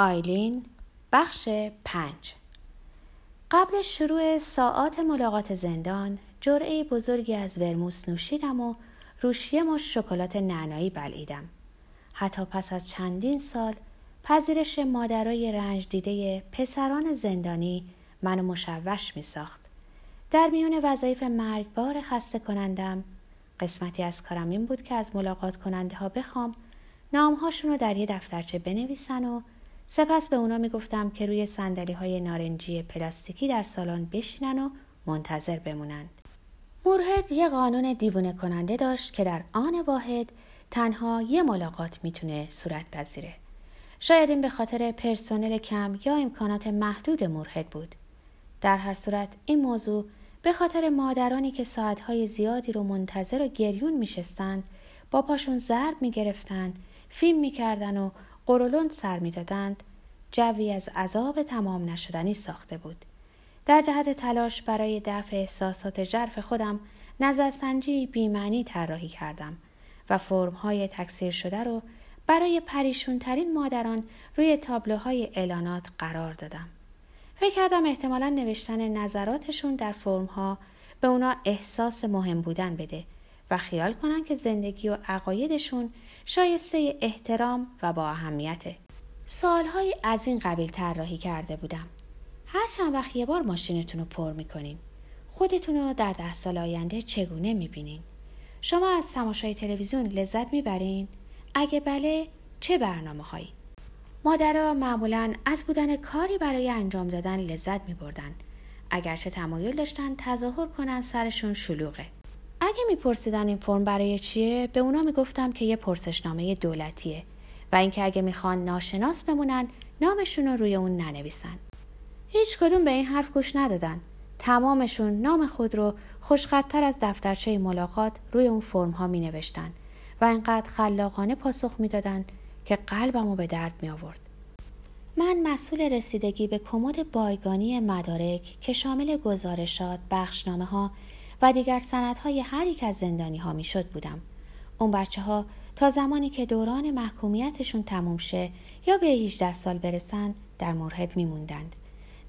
آیلین بخش پنج قبل شروع ساعات ملاقات زندان جرعه بزرگی از ورموس نوشیدم و روشیه مش شکلات نعنایی بلعیدم حتی پس از چندین سال پذیرش مادرای رنج دیده پسران زندانی منو مشوش می ساخت. در میون وظایف مرگبار خسته کنندم قسمتی از کارم این بود که از ملاقات کننده ها بخوام نامهاشون رو در یه دفترچه بنویسن و سپس به اونا می‌گفتم که روی سندلی های نارنجی پلاستیکی در سالن بشینن و منتظر بمونند. مورهد یه قانون دیوونه کننده داشت که در آن واحد تنها یه ملاقات می‌تونه صورت پذیره. شاید این به خاطر پرسنل کم یا امکانات محدود مورهد بود. در هر صورت این موضوع به خاطر مادرانی که ساعتهای زیادی رو منتظر و گریون میشستند با پاشون ضرب می‌گرفتند فیلم می‌کردن و قرولند سر می‌دادند. جوی از عذاب تمام نشدنی ساخته بود. در جهت تلاش برای دفع احساسات جرف خودم نظرسنجی بیمعنی طراحی کردم و فرمهای تکثیر شده رو برای پریشونترین مادران روی تابلوهای اعلانات قرار دادم. فکر کردم احتمالا نوشتن نظراتشون در فرمها به اونا احساس مهم بودن بده و خیال کنن که زندگی و عقایدشون شایسته احترام و با اهمیته. سالهای از این قبیل طراحی کرده بودم. هر چند وقت یه بار ماشینتون رو پر می‌کنین. خودتون رو در ده سال آینده چگونه می‌بینین؟ شما از تماشای تلویزیون لذت می‌برین؟ اگه بله چه برنامه هایی؟ مادرها معمولا از بودن کاری برای انجام دادن لذت می بردن. اگرچه تمایل داشتن تظاهر کنن سرشون شلوغه. اگه میپرسیدن این فرم برای چیه به اونا می‌گفتم که یه پرسشنامه دولتیه و اینکه اگه می‌خوان ناشناس بمونن نامشون رو روی اون ننویسن هیچ کدوم به این حرف گوش ندادن تمامشون نام خود رو خوشخطتر از دفترچه ملاقات روی اون فرم ها می نوشتن و اینقدر خلاقانه پاسخ می‌دادن که قلبمو به درد می آورد. من مسئول رسیدگی به کمد بایگانی مدارک که شامل گزارشات، بخشنامه ها و دیگر سندهای هر یک از زندانی ها می شد بودم. اون بچه ها تا زمانی که دوران محکومیتشون تموم شه یا به 18 سال برسن در مرهد میموندند.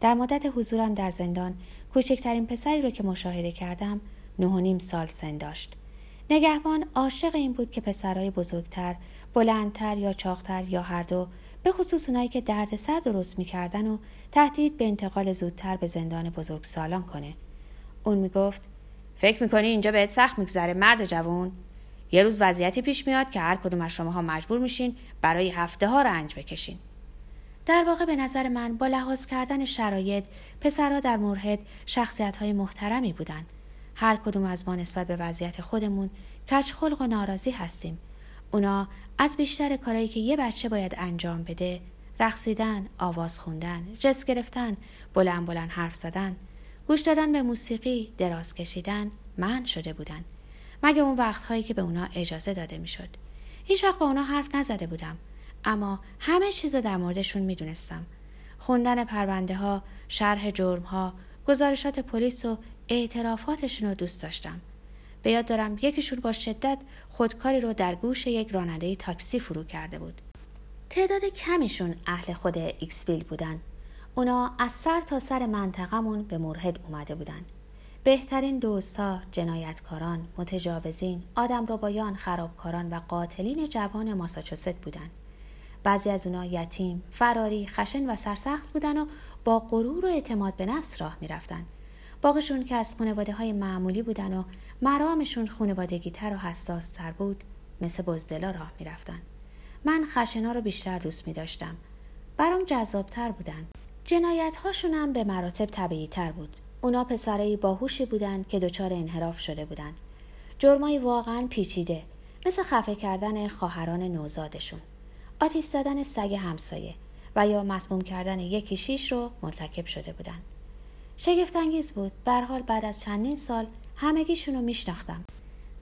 در مدت حضورم در زندان کوچکترین پسری رو که مشاهده کردم نه و نیم سال سن داشت. نگهبان عاشق این بود که پسرای بزرگتر، بلندتر یا چاقتر یا هر دو به خصوص اونایی که دردسر درست می‌کردن و تهدید به انتقال زودتر به زندان بزرگ سالان کنه. اون می‌گفت فکر می‌کنی اینجا بهت سخت میگذره مرد جوون؟ یه روز وضعیتی پیش میاد که هر کدوم از شماها مجبور میشین برای هفته ها رنج بکشین. در واقع به نظر من با لحاظ کردن شرایط پسرها در مرهد شخصیت های محترمی بودن. هر کدوم از ما نسبت به وضعیت خودمون کچ خلق و ناراضی هستیم. اونا از بیشتر کارهایی که یه بچه باید انجام بده رقصیدن، آواز خوندن، جس گرفتن، بلند بلند حرف زدن، گوش دادن به موسیقی دراز کشیدن من شده بودن. مگه اون وقتهایی که به اونا اجازه داده می‌شد. هیچ وقت با اونا حرف نزده بودم. اما همه چیز در موردشون می‌دونستم. خوندن پرونده ها شرح جرم ها گزارشات پلیس و اعترافاتشون رو دوست داشتم. به یاد دارم یکیشون با شدت خودکاری رو در گوش یک راننده تاکسی فرو کرده بود. تعداد کمیشون اهل خود ایکسویل بودن. اونا از سر تا سر منطقمون به مرهد اومده بودن. بهترین دوستا، جنایتکاران، متجاوزین، آدم ربایان، خرابکاران و قاتلین جوان ماساچوست بودن. بعضی از اونا یتیم، فراری، خشن و سرسخت بودن و با غرور و اعتماد به نفس راه می‌رفتن. باقیشون که از خانواده های معمولی بودن و مرامشون خانوادگی تر و حساس تر بود مثل بزدلا راه می‌رفتن. من خشنا رو بیشتر دوست می داشتم. برام جذابتر بودن. جنایت هاشون هم به مراتب طبیعی تر بود. اونا پسرایی باهوشی بودند که دچار انحراف شده بودند. جرمایی واقعا پیچیده مثل خفه کردن خواهران نوزادشون. آتیش زدن سگ همسایه و یا مسموم کردن یکی شیش رو مرتکب شده بودند. شگفتانگیز بود بر حال بعد از چندین سال همگیشون رو میشناختم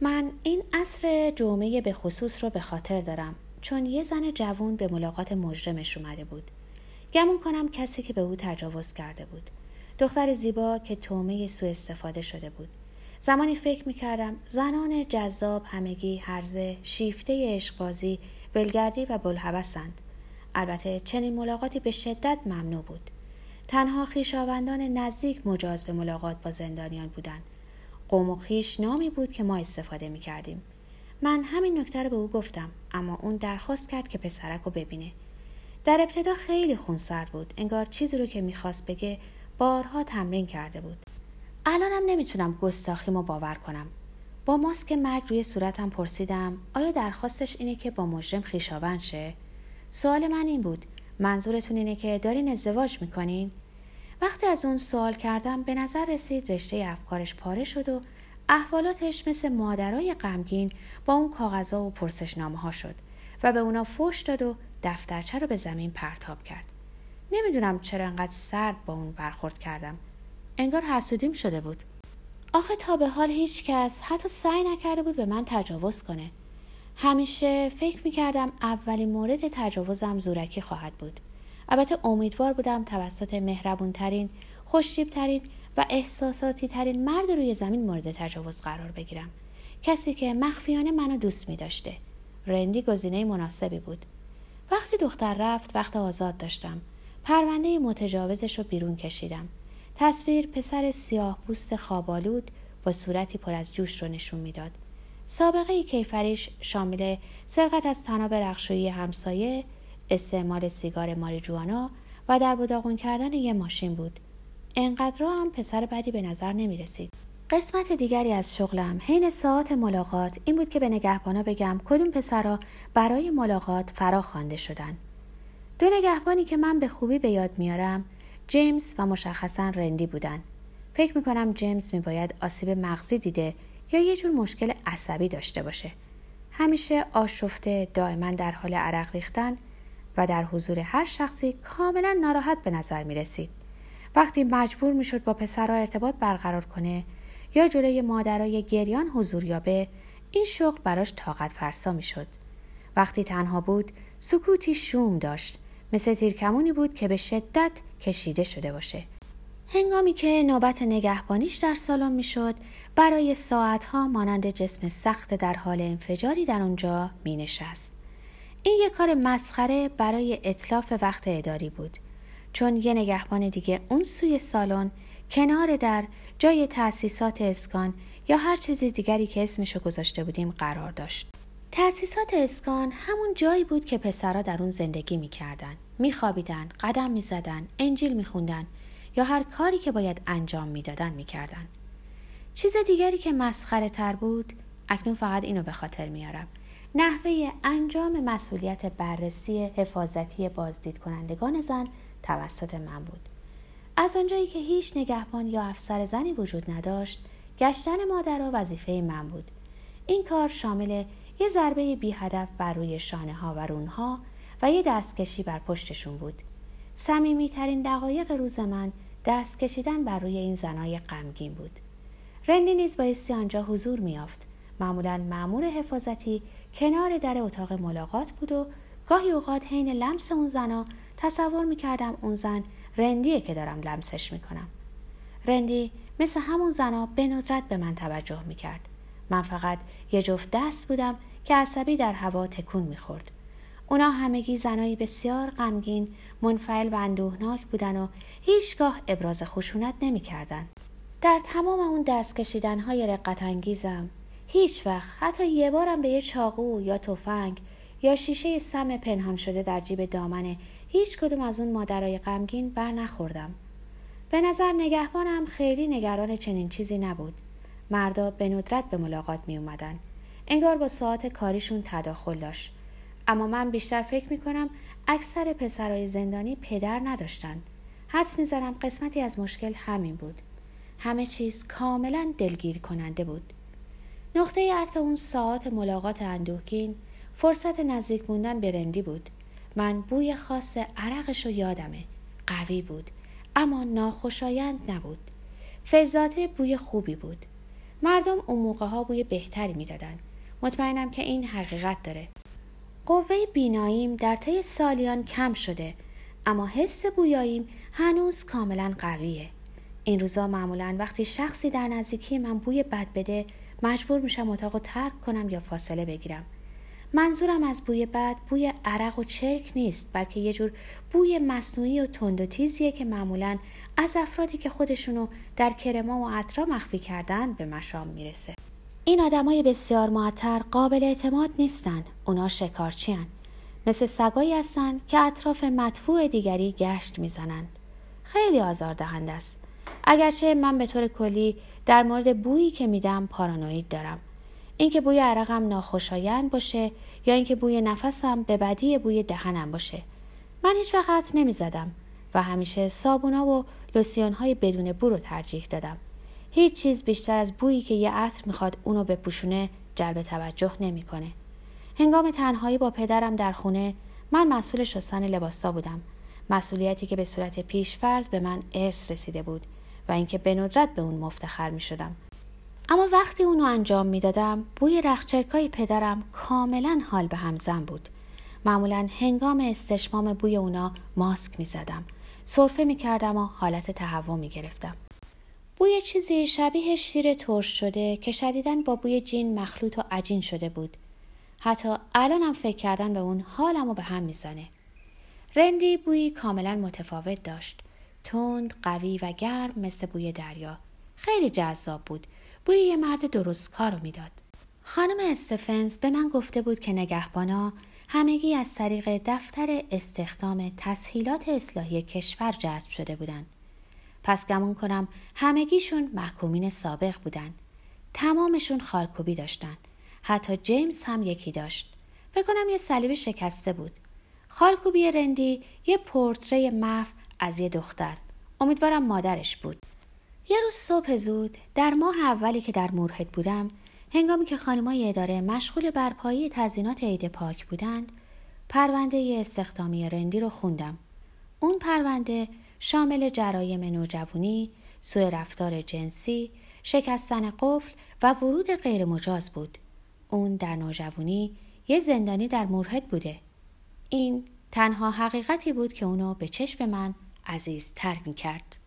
من این عصر جمعه به خصوص رو به خاطر دارم چون یه زن جوون به ملاقات مجرمش اومده بود گمون کنم کسی که به او تجاوز کرده بود. دختر زیبا که تومه سوء استفاده شده بود. زمانی فکر می کردم زنان جذاب همگی هرزه شیفته عشقبازی بلگردی و بلحوثند البته چنین ملاقاتی به شدت ممنوع بود. تنها خیشاوندان نزدیک مجاز به ملاقات با زندانیان بودند. قوم و خیش نامی بود که ما استفاده می کردیم. من همین نکته رو به او گفتم اما اون درخواست کرد که پسرک رو ببینه. در ابتدا خیلی خونسرد بود. انگار چیزی رو که می‌خواست بگه بارها تمرین کرده بود. الانم نمی‌تونم گستاخیمو باور کنم. با ماسک مرگ روی صورتم پرسیدم آیا درخواستش اینه که با مجرم خیشاوند شه؟ سوال من این بود منظورتون اینه که دارین ازدواج می‌کنین؟ وقتی از اون سوال کردم به نظر رسید رشته افکارش پاره شد و احوالاتش مثل مادرای غمگین با اون کاغذها و پرسشنامه ها شد و به اونا فوش داد و دفترچه رو به زمین پرتاب کرد. نمی‌دونم چرا انقدر سرد با اون برخورد کردم. انگار حسودیم شده بود. آخه تا به حال هیچ کس حتی سعی نکرده بود به من تجاوز کنه. همیشه فکر می‌کردم اولین مورد تجاوزم زورکی خواهد بود. البته امیدوار بودم توسط مهربونترین خوشتیبترین و احساساتی ترین مرد روی زمین مورد تجاوز قرار بگیرم. کسی که مخفیانه منو دوست می داشته رندی گزینه مناسبی بود. وقتی دختر رفت وقت آزاد داشتم. پرونده متجاوزش رو بیرون کشیدم. تصویر پسر سیاه پوست خوابالود با صورتی پر از جوش رو نشون می‌داد. سابقه کیفریش شامل سرقت از تناب رخشویی همسایه استعمال سیگار ماریجوانا و در بداغون کردن یه ماشین بود. انقدر هم پسر بدی به نظر نمی رسید. قسمت دیگری از شغلم حین ساعت ملاقات این بود که به نگهبانا بگم کدوم پسرا برای ملاقات فرا خوانده شدن. دو نگهبانی که من به خوبی به یاد میارم جیمز و مشخصا رندی بودن. فکر می‌کنم جیمز میباید آسیب مغزی دیده یا یه جور مشکل عصبی داشته باشه. همیشه آشفته دائما در حال عرق ریختن و در حضور هر شخصی کاملا ناراحت به نظر می رسید. وقتی مجبور می شد با پسرها ارتباط برقرار کنه یا جلوی مادرای گریان حضور یابه این شغل براش طاقت فرسا می شد. وقتی تنها بود سکوتی شوم داشت مثل تیرکمونی بود که به شدت کشیده شده باشه. هنگامی که نوبت نگهبانیش در سالن می‌شد برای ساعتها مانند جسم سخت در حال انفجاری در اونجا می نشست. این یک کار مسخره برای اطلاف وقت اداری بود چون یه نگهبان دیگه اون سوی سالن کنار در جای تأسیسات اسکان یا هر چیزی دیگری که اسمشو گذاشته بودیم قرار داشت. تأسیسات اسکان همون جایی بود که پسرا در اون زندگی می‌کردن. میخوابیدن قدم می‌زدن انجیل میخوندن یا هر کاری که باید انجام می‌دادن می‌کردن. چیز دیگری که مسخره تر بود اکنون فقط اینو به خاطر میارم. نحوه انجام مسئولیت بررسی حفاظتی بازدید کنندگان زن توسط من بود. از آنجایی که هیچ نگهبان یا افسر زنی وجود نداشت، گشتن مادرها وظیفه من بود. این کار شامل یه ضربه بی هدف بر روی شانه ها و رونها و یه دستکشی بر پشتشون بود. سمیمی ترین دقایق روز من دست کشیدن بر روی این زنای غمگین بود. رندی نیز بایستی آنجا حضور میافت. معمولا معمور حفاظتی کنار در اتاق ملاقات بود و گاهی اوقات حین لمس اون زنا تصور می‌کردم اون زن رندیه که دارم لمسش می‌کنم. رندی مثل همون زنا به ندرت به من توجه می‌کرد. من فقط یه جفت دست بودم که عصبی در هوا تکون می‌خورد. اونا همگی زنایی بسیار غمگین منفعل و اندوهناک بودن و هیچگاه ابراز خشونت نمی‌کردن. در تمام اون دست کشیدن های رقت انگیزم هیچ وقت حتی یه بارم به یه چاقو یا تفنگ یا شیشه سم پنهان شده در جیب دامن هیچ کدوم از اون مادرای غمگین بر نخوردم. به نظر نگهبانم خیلی نگران چنین چیزی نبود. مردا به ندرت به ملاقات می اومدن. انگار با ساعت کاریشون تداخل داشت. اما من بیشتر فکر می کنم اکثر پسرای زندانی پدر نداشتن. حدس می‌زنم قسمتی از مشکل همین بود. همه چیز کاملا دلگیر کننده بود. نقطه عطف اون ساعت ملاقات اندوهگین فرصت نزدیک موندن به رندی بود من بوی خاص عرقش رو یادمه. قوی بود اما ناخوشایند نبود. فضاته بوی خوبی بود. مردم اون موقع ها بوی بهتری می‌دادن. مطمئنم که این حقیقت داره. قوه بیناییم در طی سالیان کم شده اما حس بویاییم هنوز کاملا قویه. این روزا معمولا وقتی شخصی در نزدیکی من بوی بد بده مجبور میشم اتاق ترک کنم یا فاصله بگیرم. منظورم از بوی بد بوی عرق و چرک نیست بلکه یه جور بوی مصنوعی و تند و تیزیه که معمولا از افرادی که خودشونو در کرما و عطرا مخفی کردن به مشام می‌رسه. این آدمای بسیار معطر قابل اعتماد نیستن اونا شکارچی هن. مثل سگایی هستن که اطراف مدفوع دیگری گشت می‌زنند خیلی آزاردهنده است. اگرچه من به طور کلی در مورد بویی که میدم پارانوید دارم. اینکه بوی عرقم ناخوشایند باشه یا اینکه بوی نفسم به بدی بوی دهنم باشه. من هیچ وقت نمی‌زدم و همیشه صابونا و لوسیون های بدون بو رو ترجیح دادم. هیچ چیز بیشتر از بویی که یه عطر می‌خواد اونو بپوشونه جلب توجه نمی‌کنه. هنگام تنهایی با پدرم در خونه من مسئول شستن لباسا بودم. مسئولیتی که به صورت پیش فرض به من ارث رسیده بود و اینکه به ندرت به اون مفتخر می شدم. اما وقتی اونو انجام می‌دادم بوی رخچرکای پدرم کاملا حال به هم زن بود. معمولا هنگام استشمام بوی اونا ماسک می زدم صرفه می کردم و حالت تهوع می گرفتم بوی چیزی شبیه شیر ترش شده که شدیدن با بوی جین مخلوط و عجین شده بود. حتی الانم فکر کردن به اون حالمو به هم می‌زنه. رندی بویی کاملا متفاوت داشت. تند قوی و گرم مثل بوی دریا. خیلی جذاب بود. بوی یه مرد درست کارو می‌داد خانم استفنز به من گفته بود که نگهبانا همگی از طریق دفتر استخدام تسهیلات اصلاحی کشور جذب شده بودند. پس گمون کنم همگیشون محکومین سابق بودن. تمامشون خالکوبی داشتن. حتی جیمز هم یکی داشت. بکنم یه صلیب شکسته بود. خالکوبی رندی یه پورتری محو از یه دختر. امیدوارم مادرش بود. یه روز صبح زود در ماه اولی که در مورخت بودم هنگامی که خانمای اداره مشغول برپایی تزینات عید پاک بودند پرونده استخدامی رندی رو خوندم. اون پرونده شامل جرایم نوجوانی سوء رفتار جنسی شکستن قفل و ورود غیرمجاز بود. اون در نوجوانی یه زندانی در مورهد بوده. این تنها حقیقتی بود که اونو به چشم من عزیزتر می کرد.